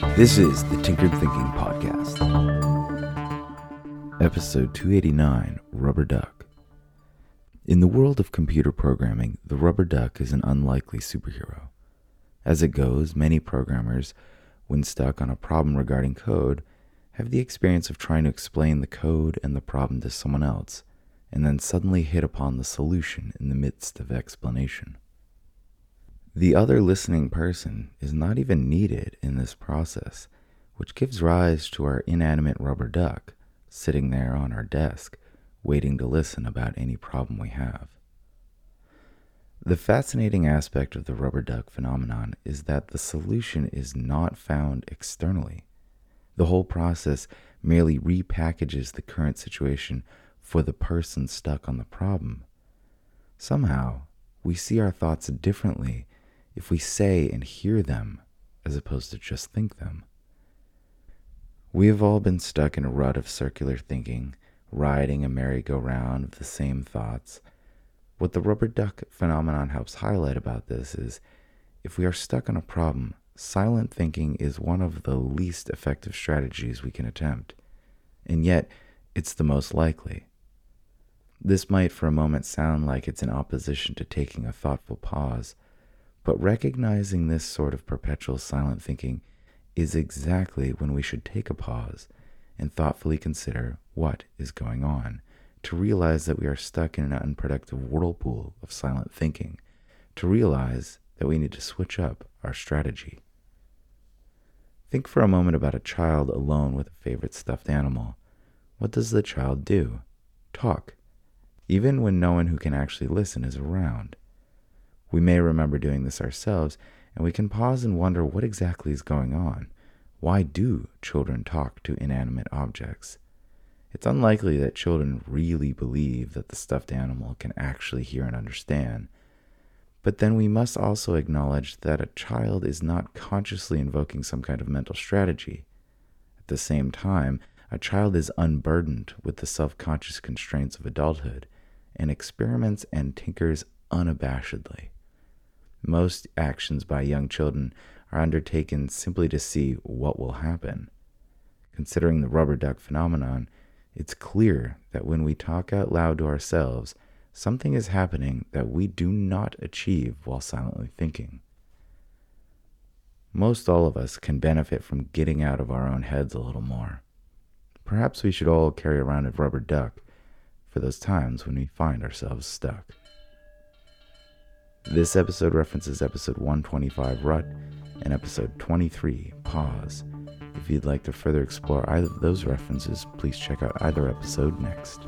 This is the Tinkered Thinking Podcast. Episode 289 Rubber Duck. In the world of computer programming, the rubber duck is an unlikely superhero. As it goes, many programmers, when stuck on a problem regarding code, have the experience of trying to explain the code and the problem to someone else, and then suddenly hit upon the solution in the midst of explanation. The other listening person is not even needed in this process, which gives rise to our inanimate rubber duck sitting there on our desk, waiting to listen about any problem we have. The fascinating aspect of the rubber duck phenomenon is that the solution is not found externally. The whole process merely repackages the current situation for the person stuck on the problem. Somehow, we see our thoughts differently if we say and hear them as opposed to just think them. We have all been stuck in a rut of circular thinking, riding a merry-go-round of the same thoughts. What the rubber duck phenomenon helps highlight about this is if we are stuck on a problem, silent thinking is one of the least effective strategies we can attempt, and yet it's the most likely. This might for a moment sound like it's in opposition to taking a thoughtful pause, but recognizing this sort of perpetual silent thinking is exactly when we should take a pause and thoughtfully consider what is going on, to realize that we are stuck in an unproductive whirlpool of silent thinking, to realize that we need to switch up our strategy. Think for a moment about a child alone with a favorite stuffed animal. What does the child do? Talk, even when no one who can actually listen is around. We may remember doing this ourselves, and we can pause and wonder what exactly is going on. Why do children talk to inanimate objects? It's unlikely that children really believe that the stuffed animal can actually hear and understand. But then we must also acknowledge that a child is not consciously invoking some kind of mental strategy. At the same time, a child is unburdened with the self conscious constraints of adulthood and experiments and tinkers unabashedly. Most actions by young children are undertaken simply to see what will happen. Considering the rubber duck phenomenon, it's clear that when we talk out loud to ourselves, something is happening that we do not achieve while silently thinking. Most all of us can benefit from getting out of our own heads a little more. Perhaps we should all carry around a rubber duck for those times when we find ourselves stuck. This episode references episode 125 Rut and episode 23 Pause. If you'd like to further explore either of those references, please check out either episode next.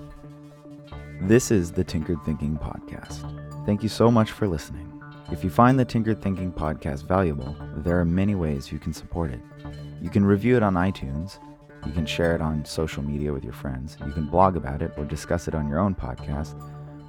This is the Tinkered Thinking Podcast. Thank you so much for listening. If you find the Tinkered Thinking Podcast valuable, there are many ways you can support it. You can review it on iTunes, you can share it on social media with your friends, you can blog about it or discuss it on your own podcast